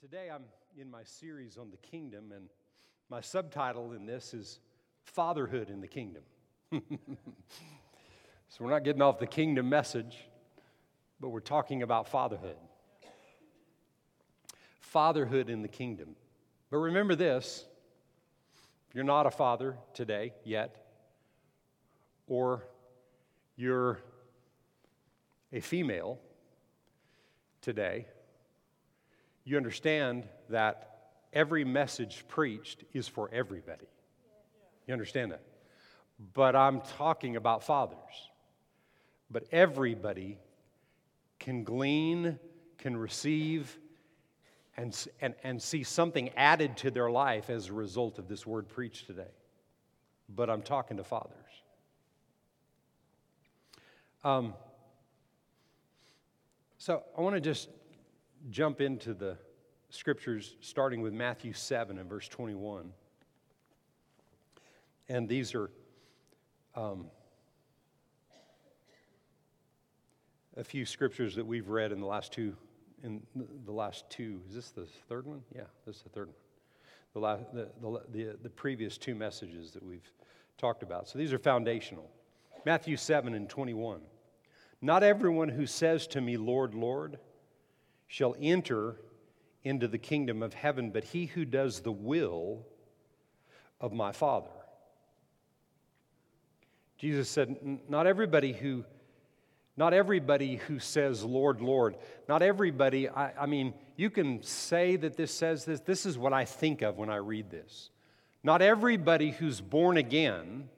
Today I'm in my series on the kingdom, and my subtitle in this is Fatherhood in the Kingdom. so we're not getting off the kingdom message, but we're talking about fatherhood. Fatherhood in the kingdom. But remember this if you're not a father today yet, or you're a female today, you understand that every message preached is for everybody. You understand that? But I'm talking about fathers. But everybody can glean, can receive, and, and, and see something added to their life as a result of this word preached today. But I'm talking to fathers. Um, so I want to just jump into the scriptures starting with Matthew 7 and verse 21. And these are um, a few scriptures that we've read in the last two in the last two. Is this the third one? Yeah this is the third one. The, the, the, the, the previous two messages that we've talked about. So these are foundational. Matthew 7 and 21 not everyone who says to me lord lord shall enter into the kingdom of heaven, but he who does the will of my Father. Jesus said, Not everybody who not everybody who says, Lord, Lord, not everybody, I, I, mean, you can say that this says this. This is what I think of when I read this. Not everybody who's born again,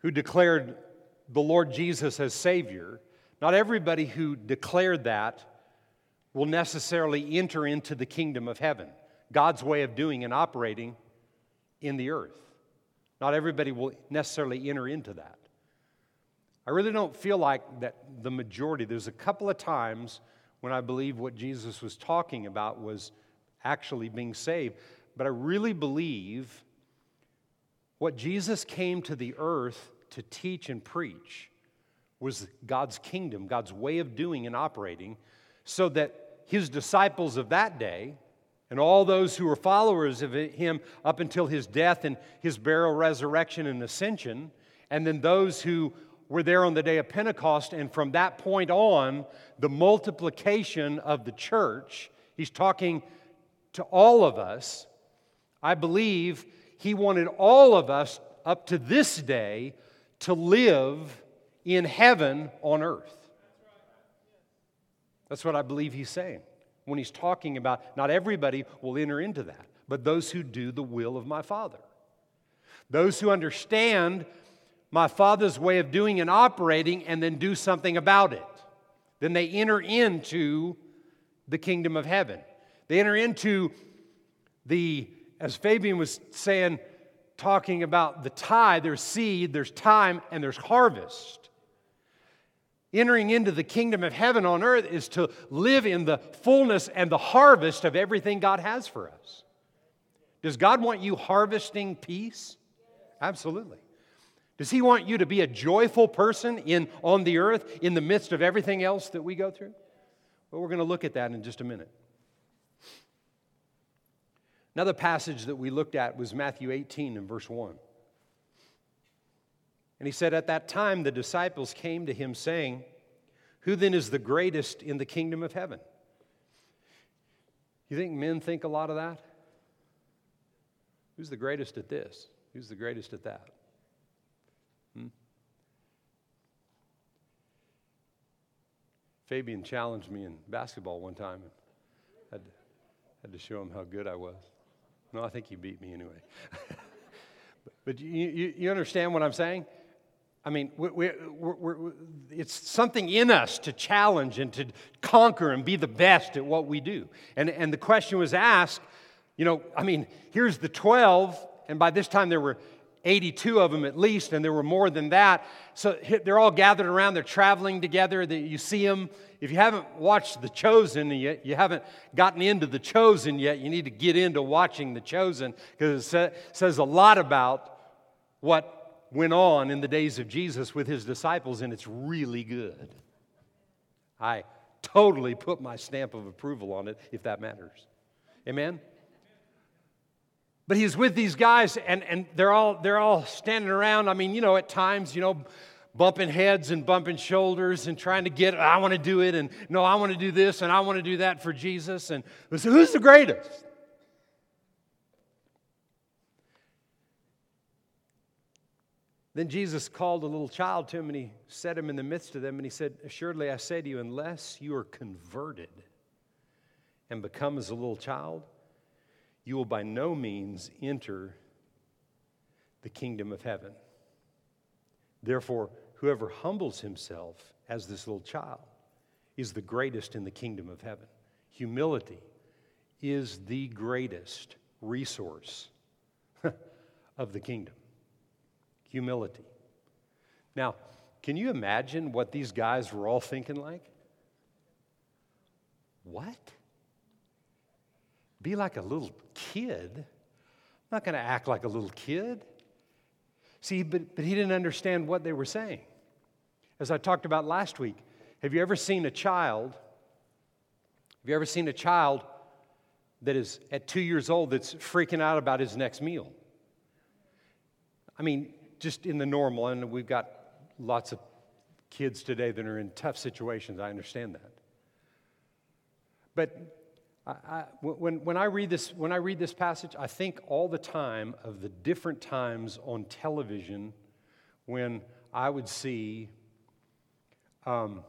who declared the Lord Jesus as Savior, not everybody who declared that will necessarily enter into the kingdom of heaven, God's way of doing and operating in the earth. Not everybody will necessarily enter into that. I really don't feel like that the majority, there's a couple of times when I believe what Jesus was talking about was actually being saved, but I really believe what Jesus came to the earth to teach and preach was God's kingdom, God's way of doing and operating, so that his disciples of that day and all those who were followers of him up until his death and his burial, resurrection, and ascension, and then those who were there on the day of Pentecost, and from that point on, the multiplication of the church. He's talking to all of us. I believe he wanted all of us up to this day to live in heaven on earth. That's what I believe he's saying when he's talking about not everybody will enter into that, but those who do the will of my Father. Those who understand my Father's way of doing and operating and then do something about it. Then they enter into the kingdom of heaven. They enter into the, as Fabian was saying, talking about the tithe, there's seed, there's time, and there's harvest. Entering into the kingdom of heaven on earth is to live in the fullness and the harvest of everything God has for us. Does God want you harvesting peace? Absolutely. Does he want you to be a joyful person in, on the earth in the midst of everything else that we go through? Well, we're going to look at that in just a minute. Another passage that we looked at was Matthew 18 and verse 1. And he said, At that time, the disciples came to him, saying, Who then is the greatest in the kingdom of heaven? You think men think a lot of that? Who's the greatest at this? Who's the greatest at that? Hmm? Fabian challenged me in basketball one time and had to, had to show him how good I was. No, I think he beat me anyway. but, you, you, you understand what I'm saying? I mean, we, we, we're, it's something in us to challenge and to conquer and be the best at what we do. And, and the question was asked, you know, I mean, here's the 12, and by this time there were 82 of them at least, and there were more than that. So they're all gathered around, they're traveling together. You see them. If you haven't watched The Chosen yet, you haven't gotten into The Chosen yet, you need to get into watching The Chosen because it says a lot about what went on in the days of Jesus with his disciples, and it's really good. I totally put my stamp of approval on it if that matters. Amen? But he's with these guys and, and they're all they're all standing around. I mean, you know, at times, you know, bumping heads and bumping shoulders and trying to get, I want to do it, and no, I want to do this, and I want to do that for Jesus. And who's the greatest? Then Jesus called a little child to him and he set him in the midst of them and he said, Assuredly I say to you, unless you are converted and become as a little child, you will by no means enter the kingdom of heaven. Therefore, whoever humbles himself as this little child is the greatest in the kingdom of heaven. Humility is the greatest resource of the kingdom humility. Now, can you imagine what these guys were all thinking like? What? Be like a little kid? I'm not going to act like a little kid. See, but, but he didn't understand what they were saying. As I talked about last week, have you ever seen a child? Have you ever seen a child that is at two years old that's freaking out about his next meal? I mean, just in the normal, and we've got lots of kids today that are in tough situations. I understand that. But I, I, when, when, I read this, when I read this passage, I think all the time of the different times on television when I would see, um,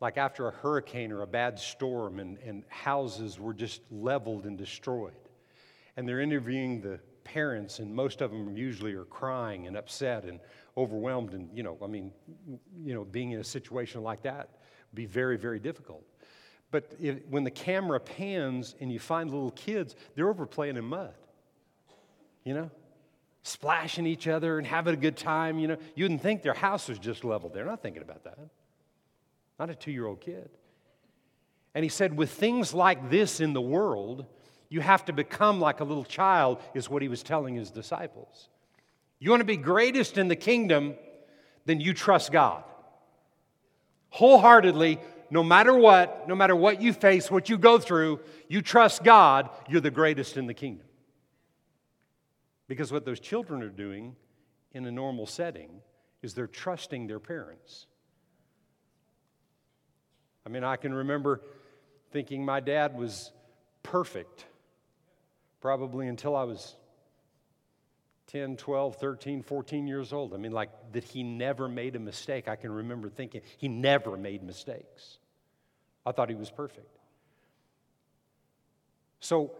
like after a hurricane or a bad storm, and, and houses were just leveled and destroyed. And they're interviewing the parents, and most of them usually are crying and upset and overwhelmed. And, you know, I mean, you know, being in a situation like that would be very, very difficult. But if, when the camera pans and you find little kids, they're over playing in mud, you know, splashing each other and having a good time. You know, you wouldn't think their house was just leveled. They're not thinking about that. Not a two year old kid. And he said, with things like this in the world, you have to become like a little child, is what he was telling his disciples. You want to be greatest in the kingdom, then you trust God. Wholeheartedly, no matter what, no matter what you face, what you go through, you trust God, you're the greatest in the kingdom. Because what those children are doing in a normal setting is they're trusting their parents. I mean, I can remember thinking my dad was perfect probably until I was 10, 12, 13, 14 years old. I mean, like that he never made a mistake. I can remember thinking he never made mistakes. I thought he was perfect. So,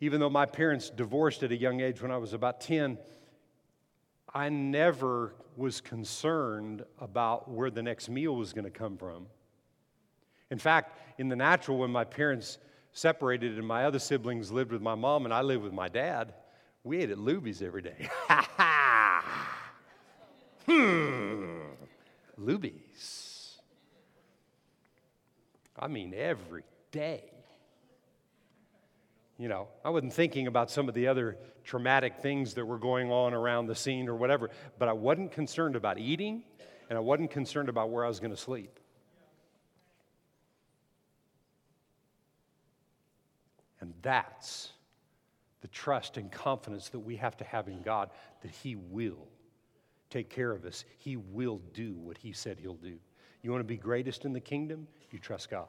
even though my parents divorced at a young age when I was about 10, I never was concerned about where the next meal was going to come from. In fact, in the natural, when my parents separated and my other siblings lived with my mom and I lived with my dad, we ate at Luby's every day. Hmm. Luby's. I mean, every day. You know, I wasn't thinking about some of the other traumatic things that were going on around the scene or whatever, but I wasn't concerned about eating and I wasn't concerned about where I was going to sleep. And that's the trust and confidence that we have to have in God that He will take care of us. He will do what He said He'll do. You want to be greatest in the kingdom? You trust God.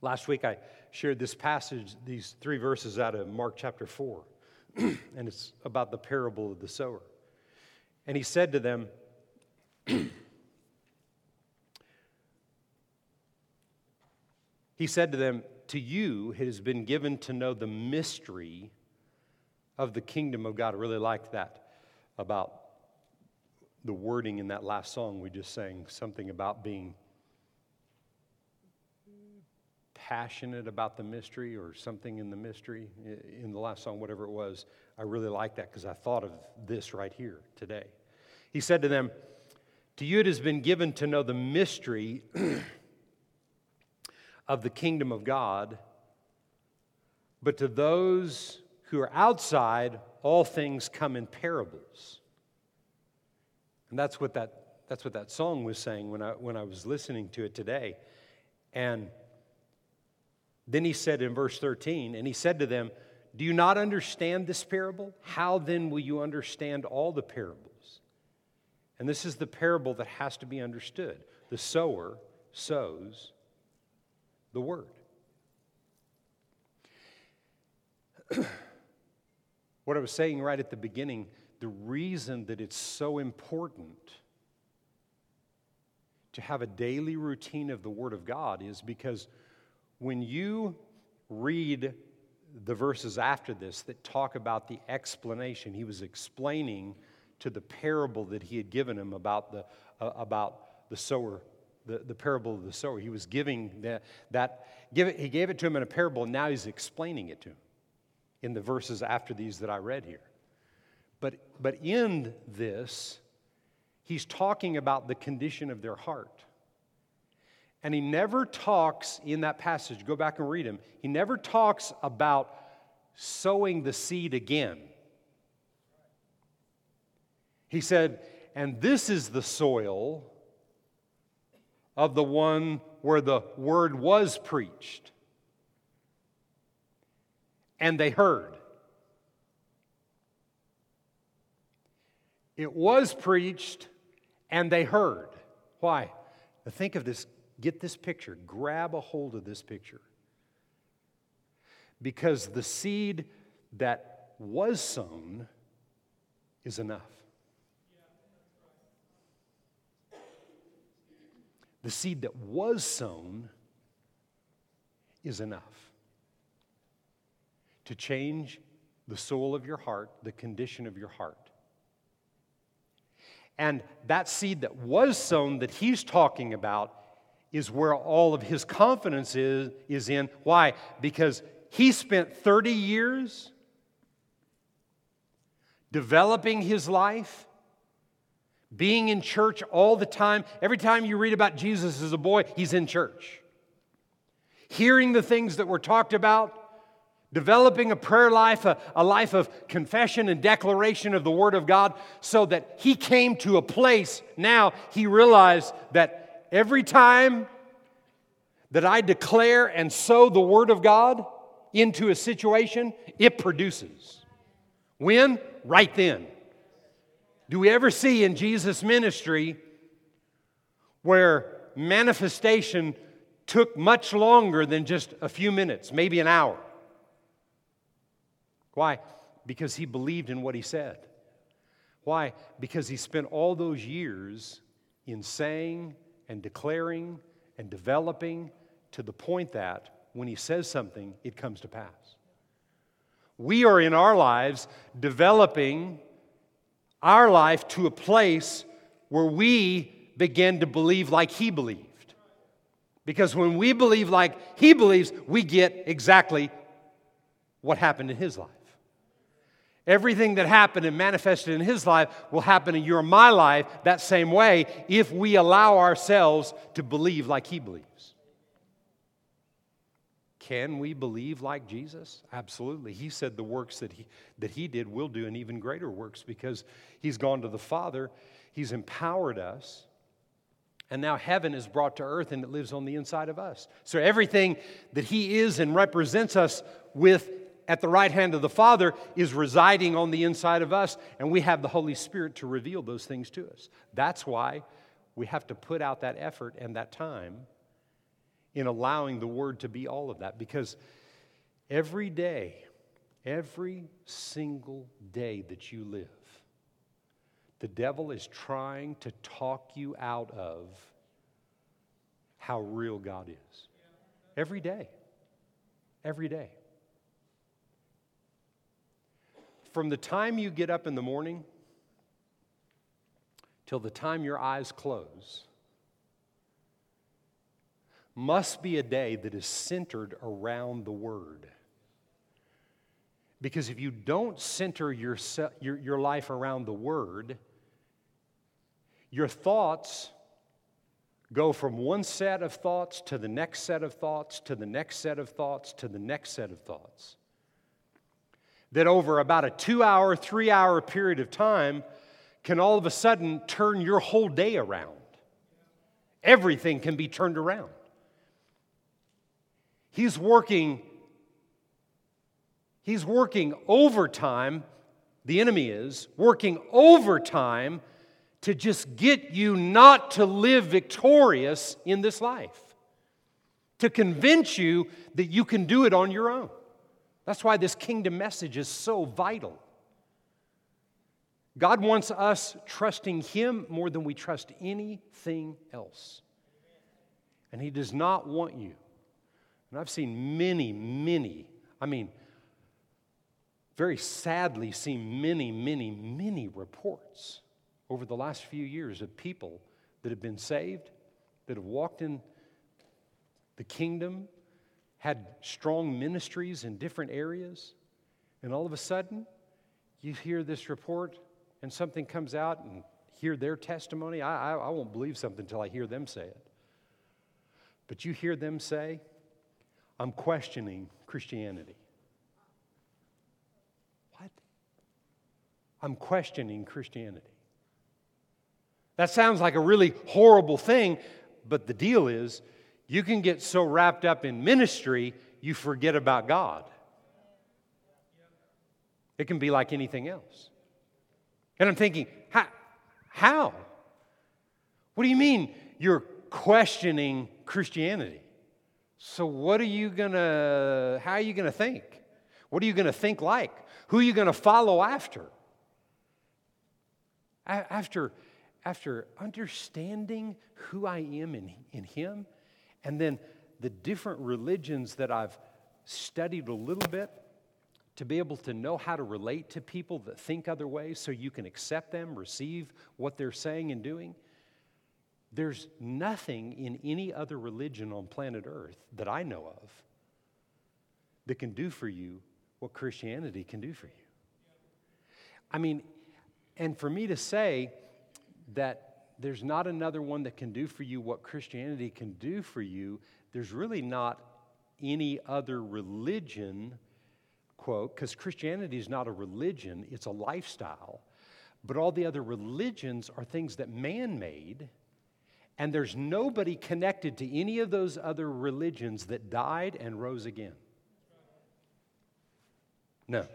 Last week I shared this passage, these three verses out of Mark chapter 4, and it's about the parable of the sower. And he said to them, He said to them, To you it has been given to know the mystery of the kingdom of God. I really like that about the wording in that last song we just sang, something about being passionate about the mystery or something in the mystery in the last song, whatever it was. I really like that because I thought of this right here today. He said to them, To you it has been given to know the mystery of the kingdom of God, but to those who are outside, all things come in parables. And that's what that, That's what that song was saying when I, when I was listening to it today. And then he said in verse 13, and he said to them, Do you not understand this parable? How then will you understand all the parables? And this is the parable that has to be understood. The sower sows the word. what I was saying right at the beginning, the reason that it's so important to have a daily routine of the Word of God is because when you read the verses after this that talk about the explanation, he was explaining to the parable that he had given him about the, uh, about the sower, the, the parable of the sower. He was giving that, that, give it, he gave it to him in a parable, and now he's explaining it to him in the verses after these that I read here. But, but in this, he's talking about the condition of their heart. And he never talks in that passage, go back and read him, he never talks about sowing the seed again. He said, and this is the soil of the one where the word was preached. And they heard. It was preached and they heard. Why? Now think of this, get this picture, grab a hold of this picture. Because the seed that was sown is enough. The seed that was sown is enough to change the soul of your heart, the condition of your heart. And that seed that was sown that he's talking about is where all of his confidence is, is in. Why? Because he spent 30 years developing his life, being in church all the time. Every time you read about Jesus as a boy, he's in church. Hearing the things that were talked about, developing a prayer life, a, a, life of confession and declaration of the Word of God, so that he came to a place now he realized that every time that I declare and sow the Word of God into a situation, it produces. When? Right then. Do we ever see in Jesus' ministry where manifestation took much longer than just a few minutes, maybe an hour? Why? Because he believed in what he said. Why? Because he spent all those years in saying and declaring and developing to the point that when he says something, it comes to pass. We are in our lives developing our life to a place where we begin to believe like he believed. Because when we believe like he believes, we get exactly what happened in his life. Everything that happened and manifested in his life will happen in your and my life that same way if we allow ourselves to believe like he believes. Can we believe like Jesus? Absolutely. He said the works that he, that he did will do and even greater works because he's gone to the Father, he's empowered us, and now heaven is brought to earth and it lives on the inside of us. So everything that he is and represents us with at the right hand of the Father is residing on the inside of us, and we have the Holy Spirit to reveal those things to us. That's why we have to put out that effort and that time in allowing the Word to be all of that, because every day, every single day that you live, the devil is trying to talk you out of how real God is. Every day. Every day. from the time you get up in the morning till the time your eyes close must be a day that is centered around the Word. Because if you don't center your, your, your life around the Word, your thoughts go from one set of thoughts to the next set of thoughts to the next set of thoughts to the next set of thoughts that over about a two hour, three hour period of time can all of a sudden turn your whole day around. Everything can be turned around. He's working He's working overtime, the enemy is working overtime to just get you not to live victorious in this life, to convince you that you can do it on your own. That's why this kingdom message is so vital. God wants us trusting Him more than we trust anything else. And He does not want you. And I've seen many, many, I mean, very sadly seen many, many, many reports over the last few years of people that have been saved, that have walked in the kingdom, had strong ministries in different areas, and all of a sudden, you hear this report and something comes out and hear their testimony, I, I, I won't believe something until I hear them say it. But you hear them say, I'm questioning Christianity. What? I'm questioning Christianity. That sounds like a really horrible thing, but the deal is you can get so wrapped up in ministry, you forget about God. It can be like anything else. And I'm thinking, how? how? What do you mean you're questioning Christianity? So, what are you gonna, how are you gonna think? What are you gonna think like? Who are you gonna follow after? After, after understanding who I am in, in Him, and then the different religions that I've studied a little bit, to be able to know how to relate to people that think other ways so you can accept them, receive what they're saying and doing. There's nothing in any other religion on planet Earth that I know of that can do for you what Christianity can do for you. I mean, and for me to say that there's not another one that can do for you what Christianity can do for you, there's really not any other religion quote, because Christianity is not a religion, it's a lifestyle. But all the other religions are things that man made, and there's nobody connected to any of those other religions that died and rose again. No.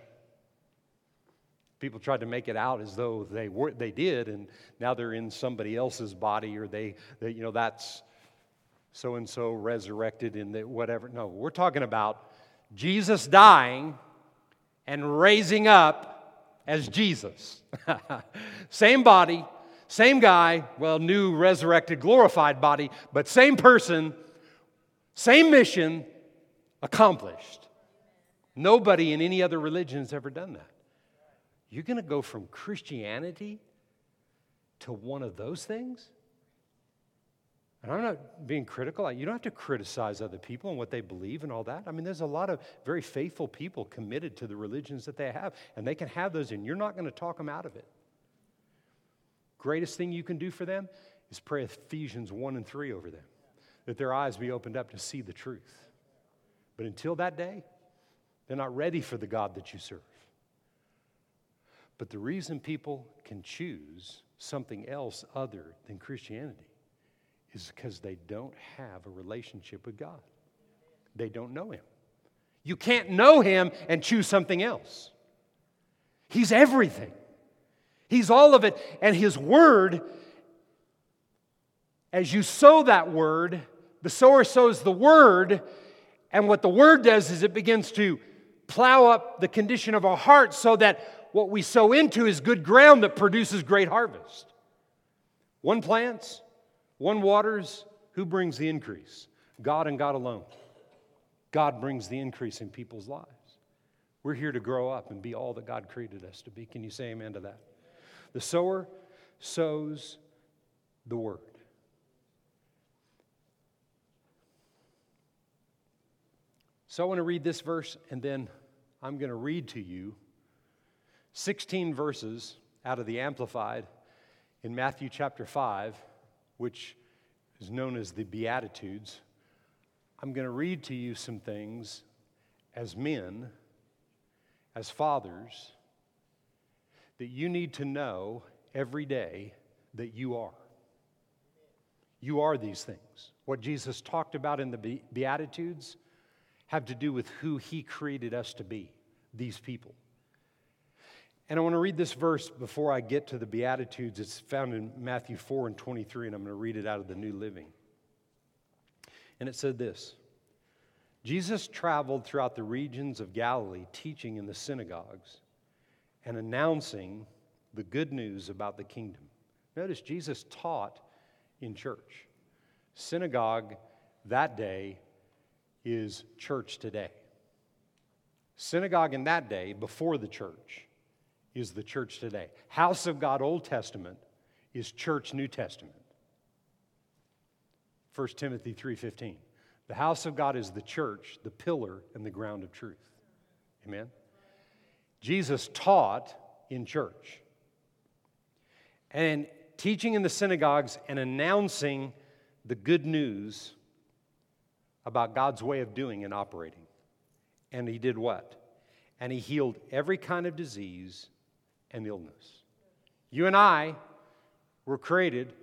People tried to make it out as though they were they did, and now they're in somebody else's body, or they, they you know, that's so and so resurrected in the whatever. No, we're talking about Jesus dying and raising up as Jesus. same body, same guy, well, new resurrected, glorified body, but same person, same mission accomplished. Nobody in any other religion has ever done that. You're going to go from Christianity to one of those things? And I'm not being critical. You don't have to criticize other people and what they believe and all that. I mean, there's a lot of very faithful people committed to the religions that they have, and they can have those, and you're not going to talk them out of it. Greatest thing you can do for them is pray Ephesians 1 and 3 over them, that their eyes be opened up to see the truth. But until that day, they're not ready for the God that you serve. But the reason people can choose something else other than Christianity is because they don't have a relationship with God. They don't know Him. You can't know Him and choose something else. He's everything, He's all of it. And His Word, as you sow that Word, the sower sows the Word, and what the Word does is it begins to plow up the condition of our hearts so that what we sow into is good ground that produces great harvest. One plants, one waters, who brings the increase? God and God alone. God brings the increase in people's lives. We're here to grow up and be all that God created us to be. Can you say amen to that? The sower sows the word. So I want to read this verse and then I'm going to read to you 16 verses out of the Amplified in Matthew chapter 5 which is known as the Beatitudes, I'm going to read to you some things as men, as fathers, that you need to know every day that you are. You are these things. What Jesus talked about in the Beatitudes have to do with who he created us to be, these people. And I want to read this verse before I get to the Beatitudes. It's found in Matthew 4 and 23, and I'm going to read it out of the New Living. And it said this Jesus traveled throughout the regions of Galilee, teaching in the synagogues and announcing the good news about the kingdom. Notice Jesus taught in church. Synagogue that day is church today. Synagogue in that day, before the church, is the church today. House of God Old Testament is church New Testament. 1 Timothy 3:15. The house of God is the church, the pillar and the ground of truth. Amen. Jesus taught in church. And teaching in the synagogues and announcing the good news about God's way of doing and operating. And he did what? And he healed every kind of disease and illness. You and I were created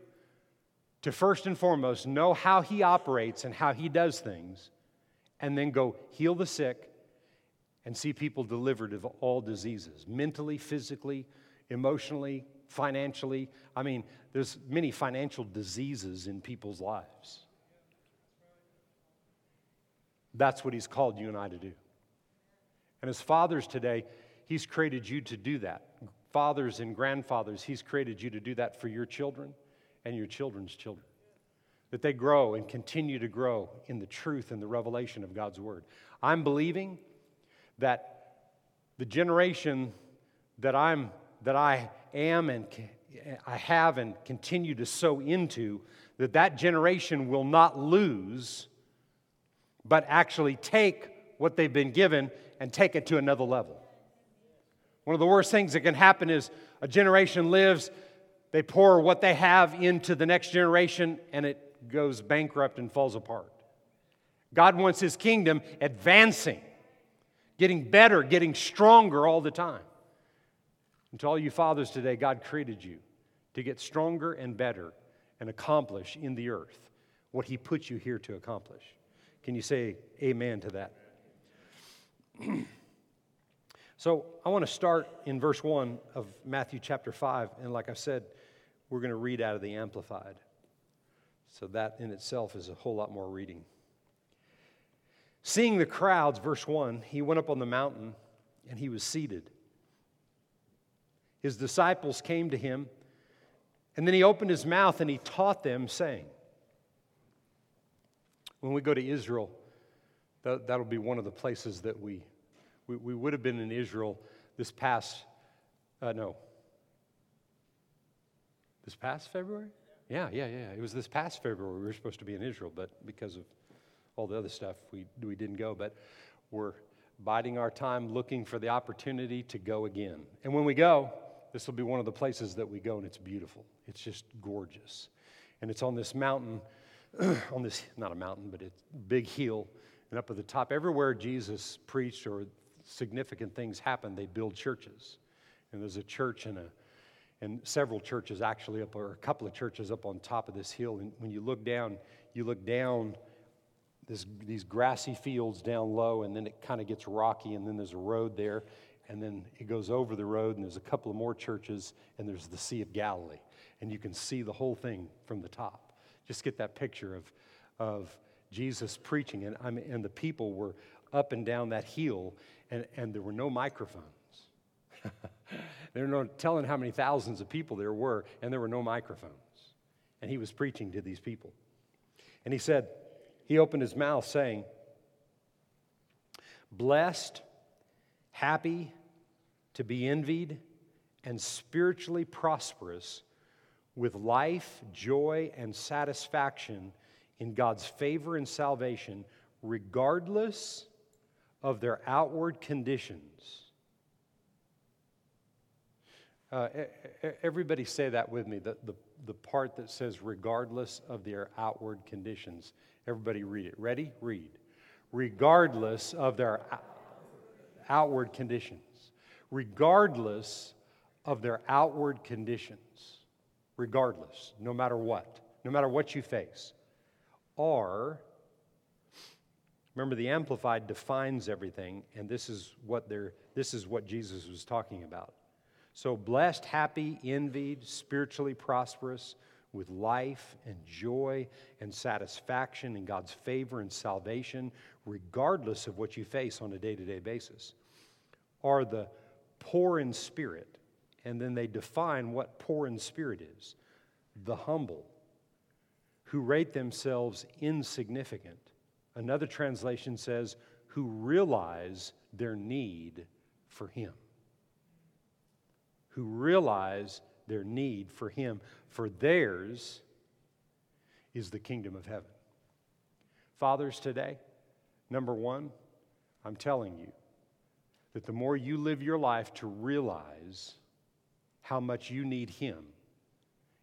to first and foremost know how he operates and how he does things, and then go heal the sick and see people delivered of all diseases mentally, physically, emotionally, financially. I mean, there's many financial diseases in people's lives. That's what he's called you and I to do. And as fathers today, he's created you to do that. Fathers and grandfathers, he's created you to do that for your children and your children's children. That they grow and continue to grow in the truth and the revelation of God's word. I'm believing that the generation that I'm that I am and I have and continue to sow into, that that generation will not lose, but actually take what they've been given and take it to another level. One of the worst things that can happen is a generation lives, they pour what they have into the next generation, and it goes bankrupt and falls apart. God wants His kingdom advancing, getting better, getting stronger all the time. And to all you fathers today, God created you to get stronger and better and accomplish in the earth what He put you here to accomplish. Can you say amen to that? so I want to start in verse 1 of Matthew chapter 5. And like I said, we're going to read out of the Amplified. So that in itself is a whole lot more reading. Seeing the crowds, verse 1, he went up on the mountain and he was seated his disciples came to him, and then he opened his mouth and he taught them, saying, When we go to Israel, that, that'll be one of the places that we, we, we would have been in Israel this past, uh, no, this past February? Yeah, yeah, yeah. It was this past February we were supposed to be in Israel, but because of all the other stuff, we, we didn't go. But we're biding our time looking for the opportunity to go again. And when we go, this will be one of the places that we go, and it's beautiful. It's just gorgeous. And it's on this mountain, on this, not a mountain, but it's big hill. And up at the top, everywhere Jesus preached or significant things happened, they build churches. And there's a church and a and several churches actually up, or a couple of churches up on top of this hill. And when you look down, you look down this, these grassy fields down low, and then it kind of gets rocky, and then there's a road there, and then it goes over the road, and there's a couple of more churches, and there's the Sea of Galilee. And you can see the whole thing from the top. Just get that picture of, of Jesus preaching. And, I mean, and the people were up and down that hill, and, and there were no microphones. They're not telling how many thousands of people there were, and there were no microphones. And he was preaching to these people. And he said, he opened his mouth saying, Blessed happy, to be envied, and spiritually prosperous with life, joy, and satisfaction in God's favor and salvation, regardless of their outward conditions. Uh, everybody say that with me, the, the, the part that says, regardless of their outward conditions. Everybody read it. Ready? Read. Regardless of their outward conditions, regardless of their outward conditions, regardless, no matter what, no matter what you face, are remember the amplified defines everything and this is what they're this is what jesus was talking about so blessed happy envied spiritually prosperous with life and joy and satisfaction in god's favor and salvation regardless of what you face on a day-to-day basis are the poor in spirit and then they define what poor in spirit is the humble who rate themselves insignificant. Another translation says, who realize their need for Him. Who realize their need for Him, for theirs is the kingdom of heaven. Fathers, today, number one, I'm telling you that the more you live your life to realize how much you need Him,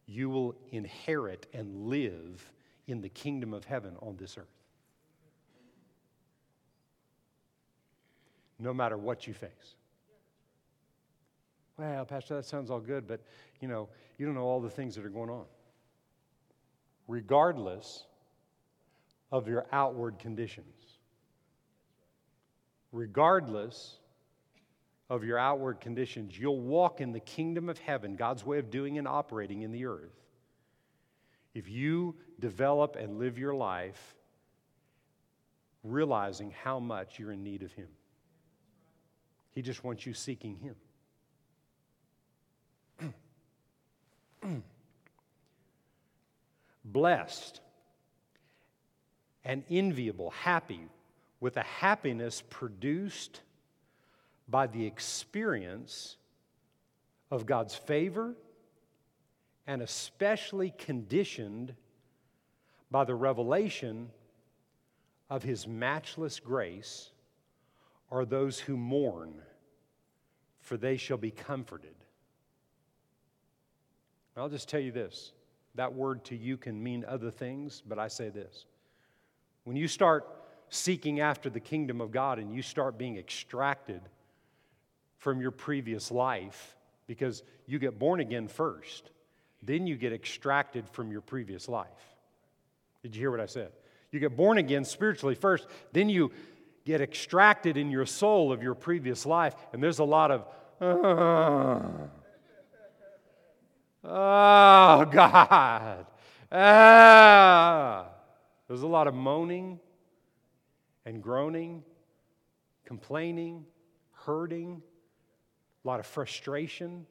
you will inherit and live in the kingdom of heaven on this earth. No matter what you face. Well, Pastor, that sounds all good, but you know, you don't know all the things that are going on. Regardless of your outward conditions, regardless of your outward conditions, you'll walk in the kingdom of heaven, God's way of doing and operating in the earth. If you develop and live your life realizing how much you're in need of Him, He just wants you seeking Him. Blessed and enviable, happy, with a happiness produced by the experience of God's favor and especially conditioned by the revelation of His matchless grace are those who mourn, for they shall be comforted. I'll just tell you this that word to you can mean other things, but I say this. When you start seeking after the kingdom of God and you start being extracted from your previous life because you get born again first, then you get extracted from your previous life. Did you hear what I said? You get born again spiritually first, then you get extracted in your soul of your previous life, and there's a lot of, oh, oh God. Ah. There's a lot of moaning and groaning, complaining, hurting, a lot of frustration.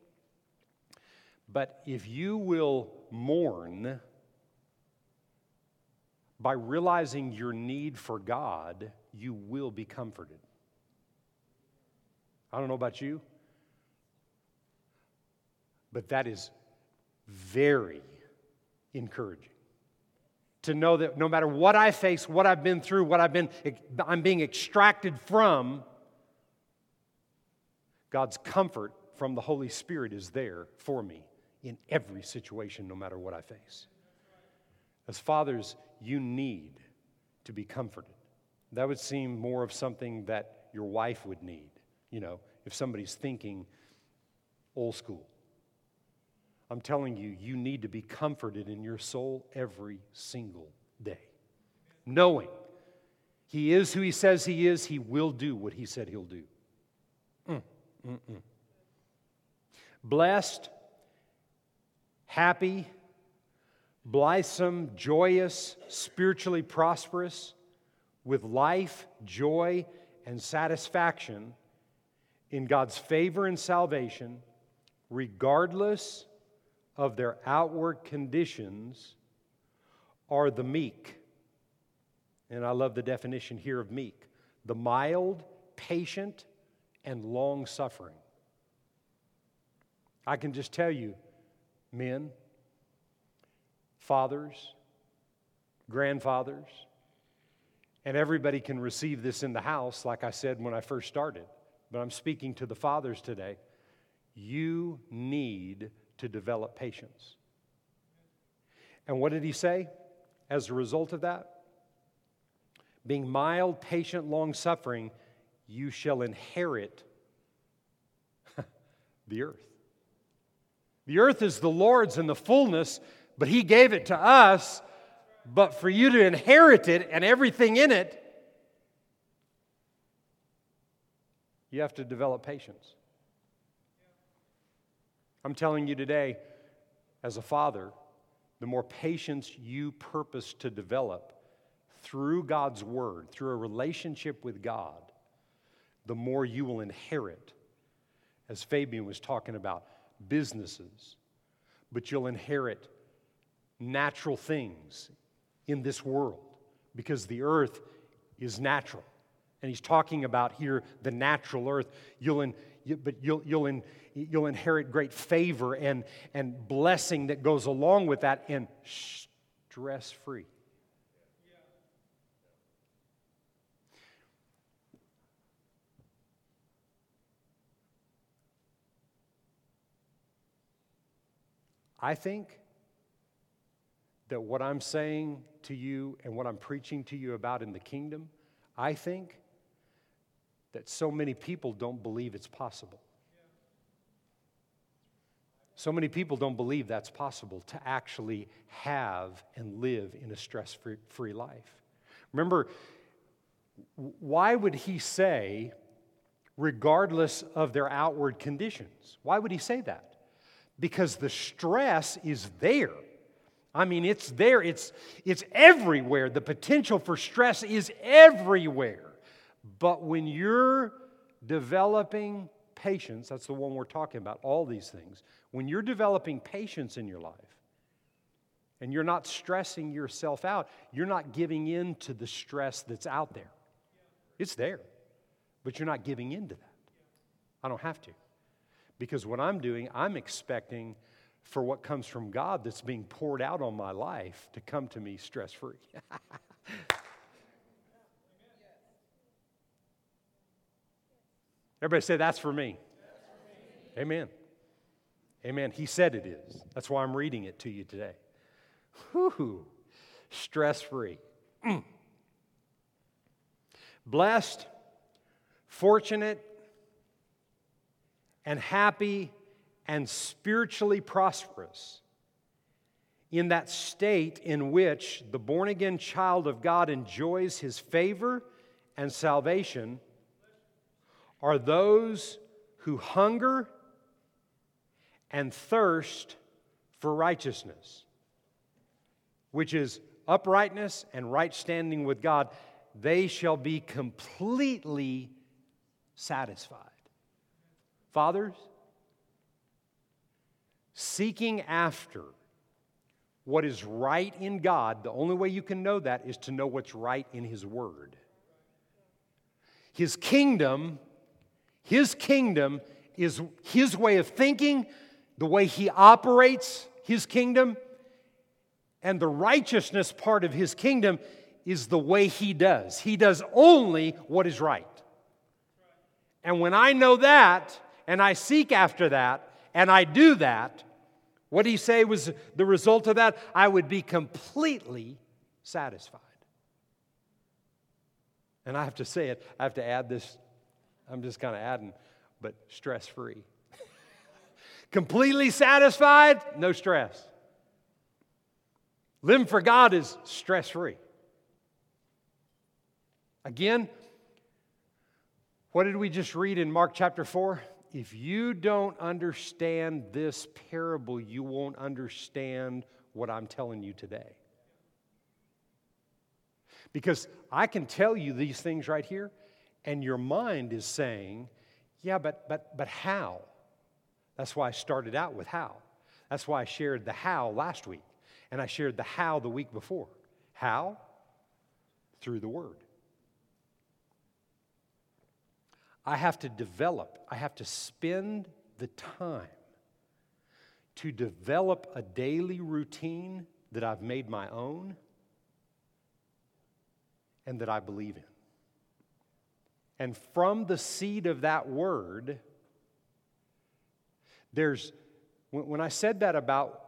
But if you will mourn by realizing your need for God, you will be comforted. I don't know about you, but that is very encouraging. To know that no matter what I face, what I've been through, what I've been, I'm being extracted from, God's comfort from the Holy Spirit is there for me in every situation, no matter what I face. As fathers, you need to be comforted. That would seem more of something that your wife would need, you know, if somebody's thinking old school. I'm telling you, you need to be comforted in your soul every single day, knowing He is who He says He is, He will do what He said He'll do. Mm. Mm-mm. Blessed, happy, blithesome, joyous, spiritually prosperous, with life, joy, and satisfaction in God's favor and salvation, regardless of their outward conditions, are the meek. And I love the definition here of meek the mild, patient, and long suffering. I can just tell you, men, fathers, grandfathers, and everybody can receive this in the house, like I said when I first started. But I'm speaking to the fathers today. You need to develop patience. And what did he say as a result of that? Being mild, patient, long suffering, you shall inherit the earth. The earth is the Lord's and the fullness, but He gave it to us. But for you to inherit it and everything in it, you have to develop patience. I'm telling you today, as a father, the more patience you purpose to develop through God's Word, through a relationship with God, the more you will inherit. As Fabian was talking about, businesses, but you'll inherit natural things in this world because the earth is natural. And he's talking about here the natural earth. You'll in, you, but you'll, you'll, in, you'll inherit great favor and, and blessing that goes along with that and stress free. I think that what I'm saying to you and what I'm preaching to you about in the kingdom, I think that so many people don't believe it's possible. So many people don't believe that's possible to actually have and live in a stress free life. Remember, why would he say, regardless of their outward conditions? Why would he say that? because the stress is there. I mean, it's there, it's, it's everywhere. The potential for stress is everywhere. But when you're developing patience, that's the one we're talking about, all these things. When you're developing patience in your life and you're not stressing yourself out, you're not giving in to the stress that's out there. It's there, but you're not giving in to that. I don't have to. Because what I'm doing, I'm expecting for what comes from God that's being poured out on my life to come to me stress free. Everybody say, That's for me. Amen. Amen. He said it is. That's why I'm reading it to you today. Whew. Stress free. Mm. Blessed, fortunate, and happy and spiritually prosperous in that state in which the born again child of God enjoys his favor and salvation are those who hunger and thirst for righteousness, which is uprightness and right standing with God. They shall be completely satisfied. Fathers, seeking after what is right in God, the only way you can know that is to know what's right in His Word. His kingdom, His kingdom is His way of thinking, the way He operates His kingdom, and the righteousness part of His kingdom is the way He does. He does only what is right. And when I know that, and I seek after that, and I do that, what did he say was the result of that? I would be completely satisfied. And I have to say it, I have to add this, I'm just kind of adding, but stress free. completely satisfied, no stress. Living for God is stress free. Again, what did we just read in Mark chapter 4? if you don't understand this parable, you won't understand what I'm telling you today. Because I can tell you these things right here, and your mind is saying, yeah, but, but, but how? That's why I started out with how. That's why I shared the how last week, and I shared the how the week before. How? Through the Word. I have to develop, I have to spend the time to develop a daily routine that I've made my own and that I believe in. And from the seed of that word, there's, when I said that about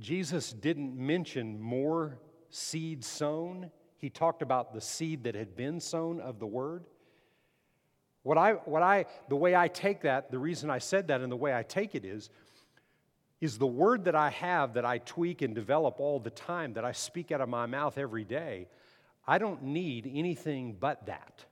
Jesus didn't mention more seed sown, he talked about the seed that had been sown of the word. What I, what I, the way I take that, the reason I said that and the way I take it is is the word that I have that I tweak and develop all the time, that I speak out of my mouth every day. I don't need anything but that.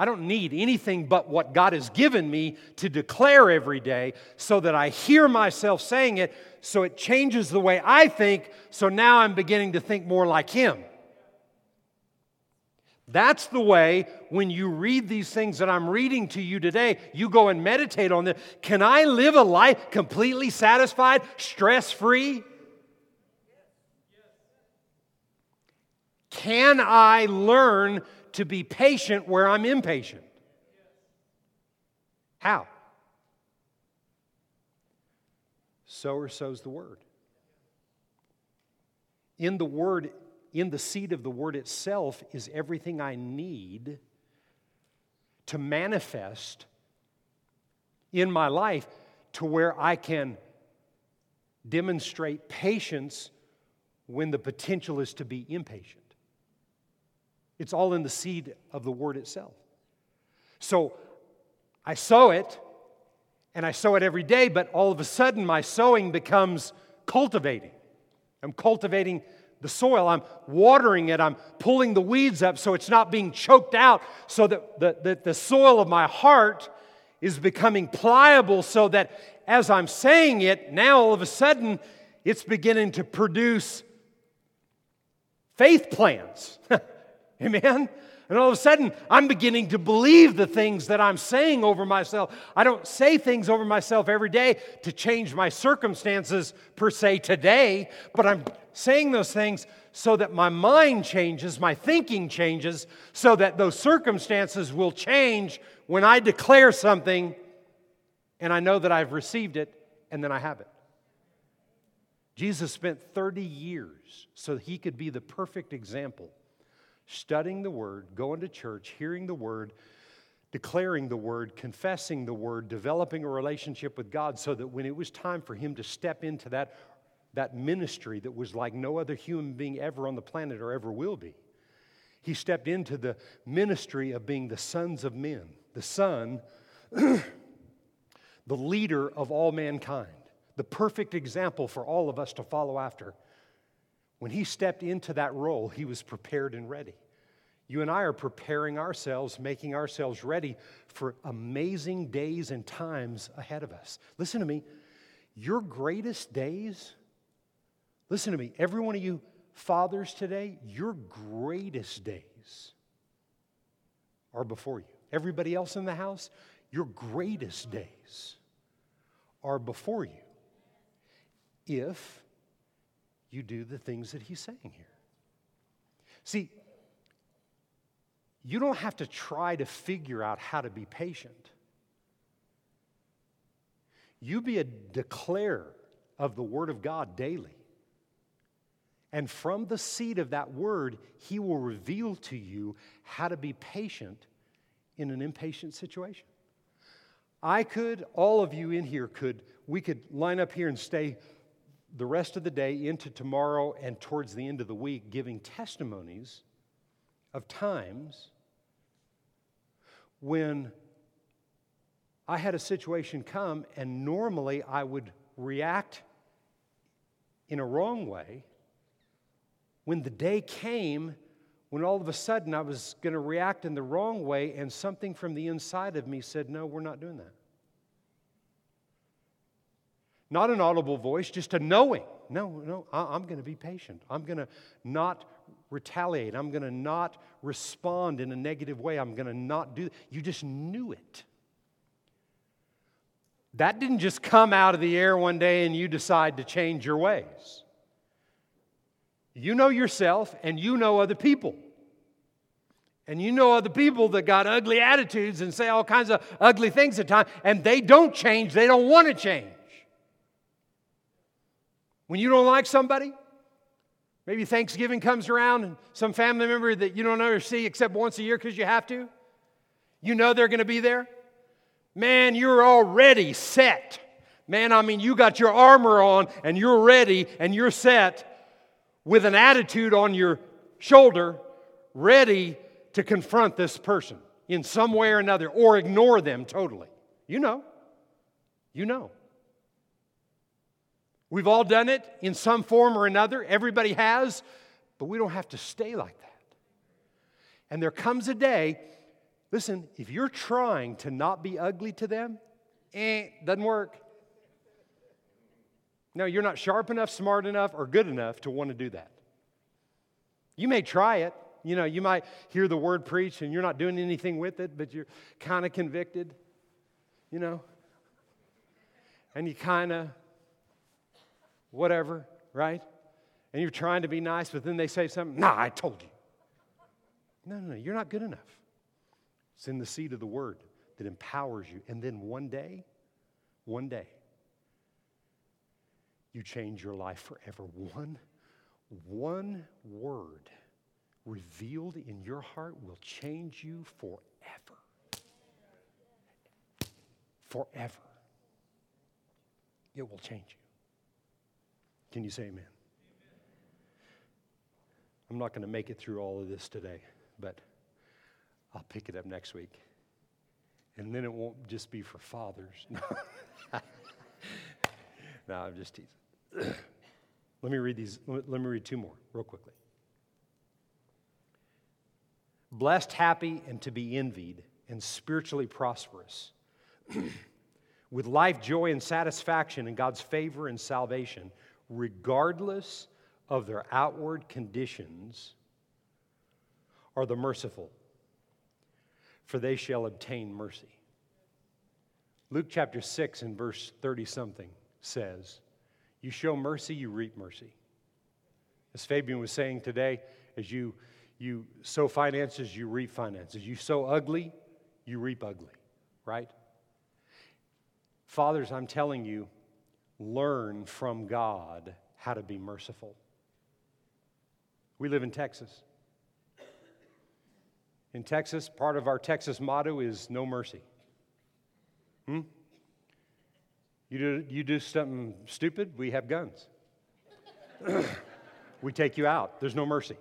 I don't need anything but what God has given me to declare every day so that I hear myself saying it, so it changes the way I think, so now I'm beginning to think more like Him. That's the way when you read these things that I'm reading to you today, you go and meditate on them. Can I live a life completely satisfied, stress free? Can I learn to be patient where I'm impatient. How? Sower sows the word. In the word, in the seed of the word itself, is everything I need to manifest in my life to where I can demonstrate patience when the potential is to be impatient. It's all in the seed of the word itself. So I sow it, and I sow it every day, but all of a sudden my sowing becomes cultivating. I'm cultivating the soil, I'm watering it, I'm pulling the weeds up so it's not being choked out, so that the, the, the soil of my heart is becoming pliable, so that as I'm saying it, now all of a sudden it's beginning to produce faith plans. Amen? And all of a sudden, I'm beginning to believe the things that I'm saying over myself. I don't say things over myself every day to change my circumstances per se today, but I'm saying those things so that my mind changes, my thinking changes, so that those circumstances will change when I declare something and I know that I've received it and then I have it. Jesus spent 30 years so he could be the perfect example studying the Word, going to church, hearing the Word, declaring the Word, confessing the Word, developing a relationship with God so that when it was time for him to step into that, that ministry that was like no other human being ever on the planet or ever will be, he stepped into the ministry of being the sons of men, the son, the leader of all mankind, the perfect example for all of us to follow after. When he stepped into that role, he was prepared and ready. You and I are preparing ourselves, making ourselves ready for amazing days and times ahead of us. Listen to me. Your greatest days, listen to me, every one of you fathers today, your greatest days are before you. Everybody else in the house, your greatest days are before you if you do the things that he's saying here. See, you don't have to try to figure out how to be patient. You be a declarer of the Word of God daily. And from the seed of that Word, He will reveal to you how to be patient in an impatient situation. I could, all of you in here could, we could line up here and stay the rest of the day into tomorrow and towards the end of the week giving testimonies of times when I had a situation come and normally I would react in a wrong way. When the day came when all of a sudden I was going to react in the wrong way, and something from the inside of me said, No, we're not doing that. Not an audible voice, just a knowing. No, no, I'm going to be patient. I'm going to not retaliate. I'm going to not respond in a negative way. I'm going to not do You just knew it. That didn't just come out of the air one day and you decide to change your ways. You know yourself and you know other people. And you know other people that got ugly attitudes and say all kinds of ugly things at times, and they don't change, they don't want to change. When you don't like somebody, maybe Thanksgiving comes around and some family member that you don't ever see except once a year because you have to, you know they're going to be there. Man, you're already set. Man, I mean, you got your armor on and you're ready and you're set with an attitude on your shoulder, ready to confront this person in some way or another or ignore them totally. You know. You know. We've all done it in some form or another. Everybody has, but we don't have to stay like that. And there comes a day, listen, if you're trying to not be ugly to them, eh, doesn't work. No, you're not sharp enough, smart enough, or good enough to want to do that. You may try it. You know, you might hear the word preached and you're not doing anything with it, but you're kind of convicted, you know. And you kind of, whatever, right? And you're trying to be nice, but then they say something, nah, I told you. No, no, no, you're not good enough. It's in the seed of the word that empowers you. And then one day, one day, you change your life forever. One, one word revealed in your heart will change you forever. Forever. It will change you. Can you say amen? I'm not going to make it through all of this today, but I'll pick it up next week. And then it won't just be for fathers. no, I'm just teasing. let me read these, let me read two more real quickly. Blessed, happy, and to be envied, and spiritually prosperous, with life, joy, and satisfaction in God's favor and salvation, regardless of their outward conditions, are the merciful, for they shall obtain mercy. Luke chapter 6 and verse 30 something says, You show mercy, you reap mercy. As Fabian was saying today, as you, you sow finances, you reap finances. You sow ugly, you reap ugly, right? Fathers, I'm telling you, learn from God how to be merciful. We live in Texas. In Texas, part of our Texas motto is no mercy. Hmm? You do, you do something stupid, we have guns. we take you out. There's no mercy.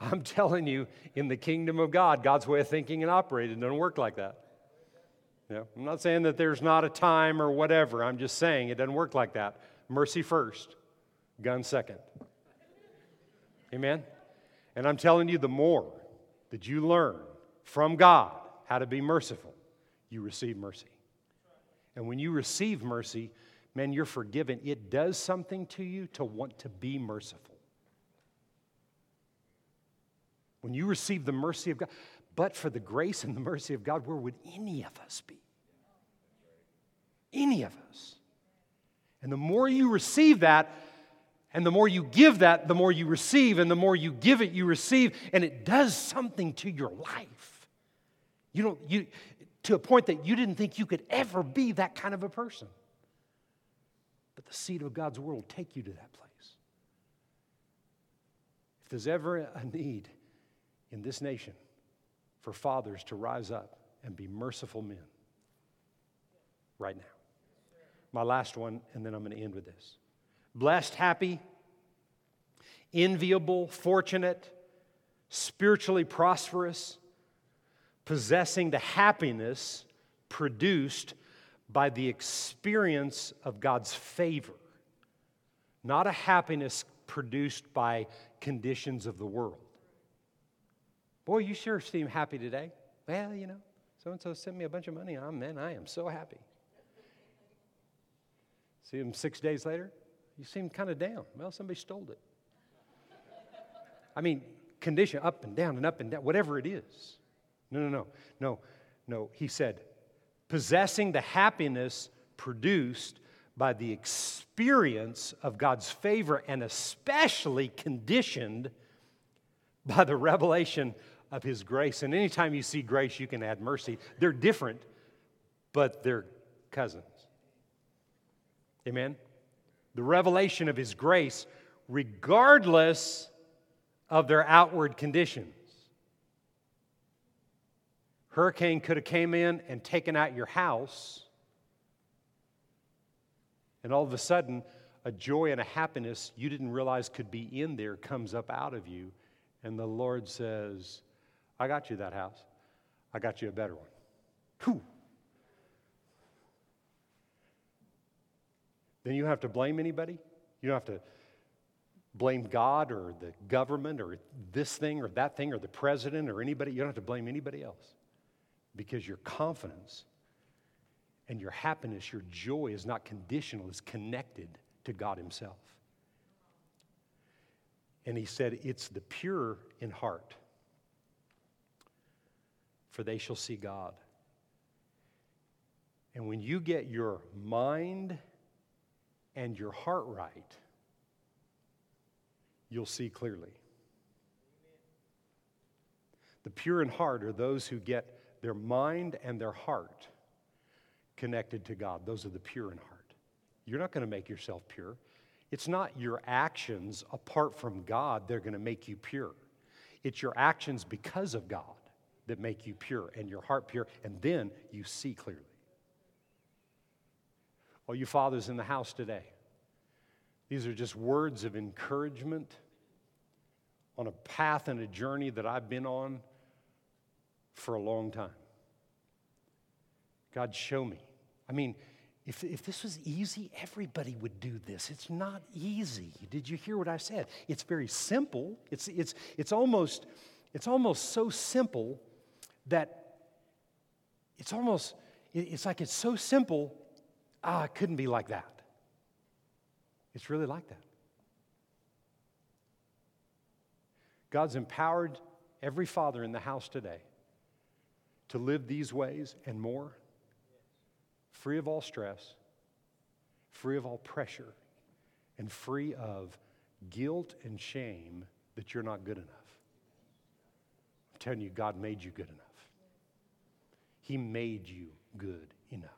I'm telling you, in the kingdom of God, God's way of thinking and operating doesn't work like that. Yeah, I'm not saying that there's not a time or whatever. I'm just saying it doesn't work like that. Mercy first, gun second. Amen? And I'm telling you, the more that you learn from God how to be merciful, you receive mercy. And when you receive mercy, man, you're forgiven. It does something to you to want to be merciful. When you receive the mercy of God, but for the grace and the mercy of God, where would any of us be? Any of us. And the more you receive that, and the more you give that, the more you receive, and the more you give it, you receive, and it does something to your life. You don't, you, to a point that you didn't think you could ever be that kind of a person. But the seed of God's word will take you to that place. If there's ever a need in this nation for fathers to rise up and be merciful men, right now. My last one, and then I'm going to end with this. Blessed, happy, enviable, fortunate, spiritually prosperous possessing the happiness produced by the experience of God's favor, not a happiness produced by conditions of the world. Boy, you sure seem happy today. Well, you know, so and so sent me a bunch of money. Oh, man, I am so happy. See him six days later, you seem kind of down. Well, somebody stole it. I mean, condition up and down and up and down, whatever it is. No, no, no, no, no. He said, possessing the happiness produced by the experience of God's favor and especially conditioned by the revelation of His grace. And anytime you see grace, you can add mercy. They're different, but they're cousins. Amen? The revelation of His grace, regardless of their outward condition. Hurricane could have came in and taken out your house. And all of a sudden, a joy and a happiness you didn't realize could be in there comes up out of you. And the Lord says, I got you that house. I got you a better one. Whew. then you have to blame anybody. You don't have to blame God or the government or this thing or that thing or the president or anybody. You don't have to blame anybody else because your confidence and your happiness, your joy is not conditional, it's connected to God Himself. And He said, It's the pure in heart, for they shall see God. And when you get your mind and your heart right, you'll see clearly. The pure in heart are those who get their mind and their heart connected to God. Those are the pure in heart. You're not going to make yourself pure. It's not your actions apart from God they are going to make you pure. It's your actions because of God that make you pure and your heart pure, and then you see clearly. All you fathers in the house today, these are just words of encouragement on a path and a journey that I've been on for a long time. God, show me. I mean, if, if this was easy, everybody would do this. It's not easy. Did you hear what I said? It's very simple. It's, it's, it's, almost, it's almost so simple that it's almost, it's like it's so simple, ah, it couldn't be like that. It's really like that. God's empowered every father in the house today to live these ways and more free of all stress, free of all pressure, and free of guilt and shame that you're not good enough. I'm telling you, God made you good enough. He made you good enough.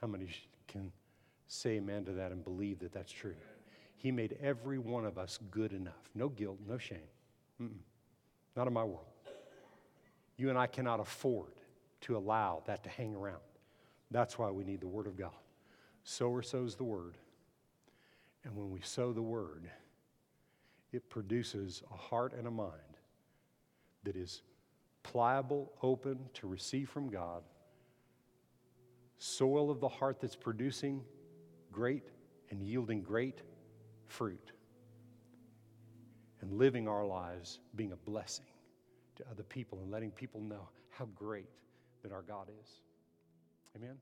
How many can say amen to that and believe that that's true? He made every one of us good enough. No guilt, no shame. Mm-mm. Not in my world. You and I cannot afford to allow that to hang around. That's why we need the Word of God. Sower sows the Word. And when we sow the Word, it produces a heart and a mind that is pliable, open to receive from God, soil of the heart that's producing great and yielding great fruit, and living our lives being a blessing to other people and letting people know how great that our God is. Amen?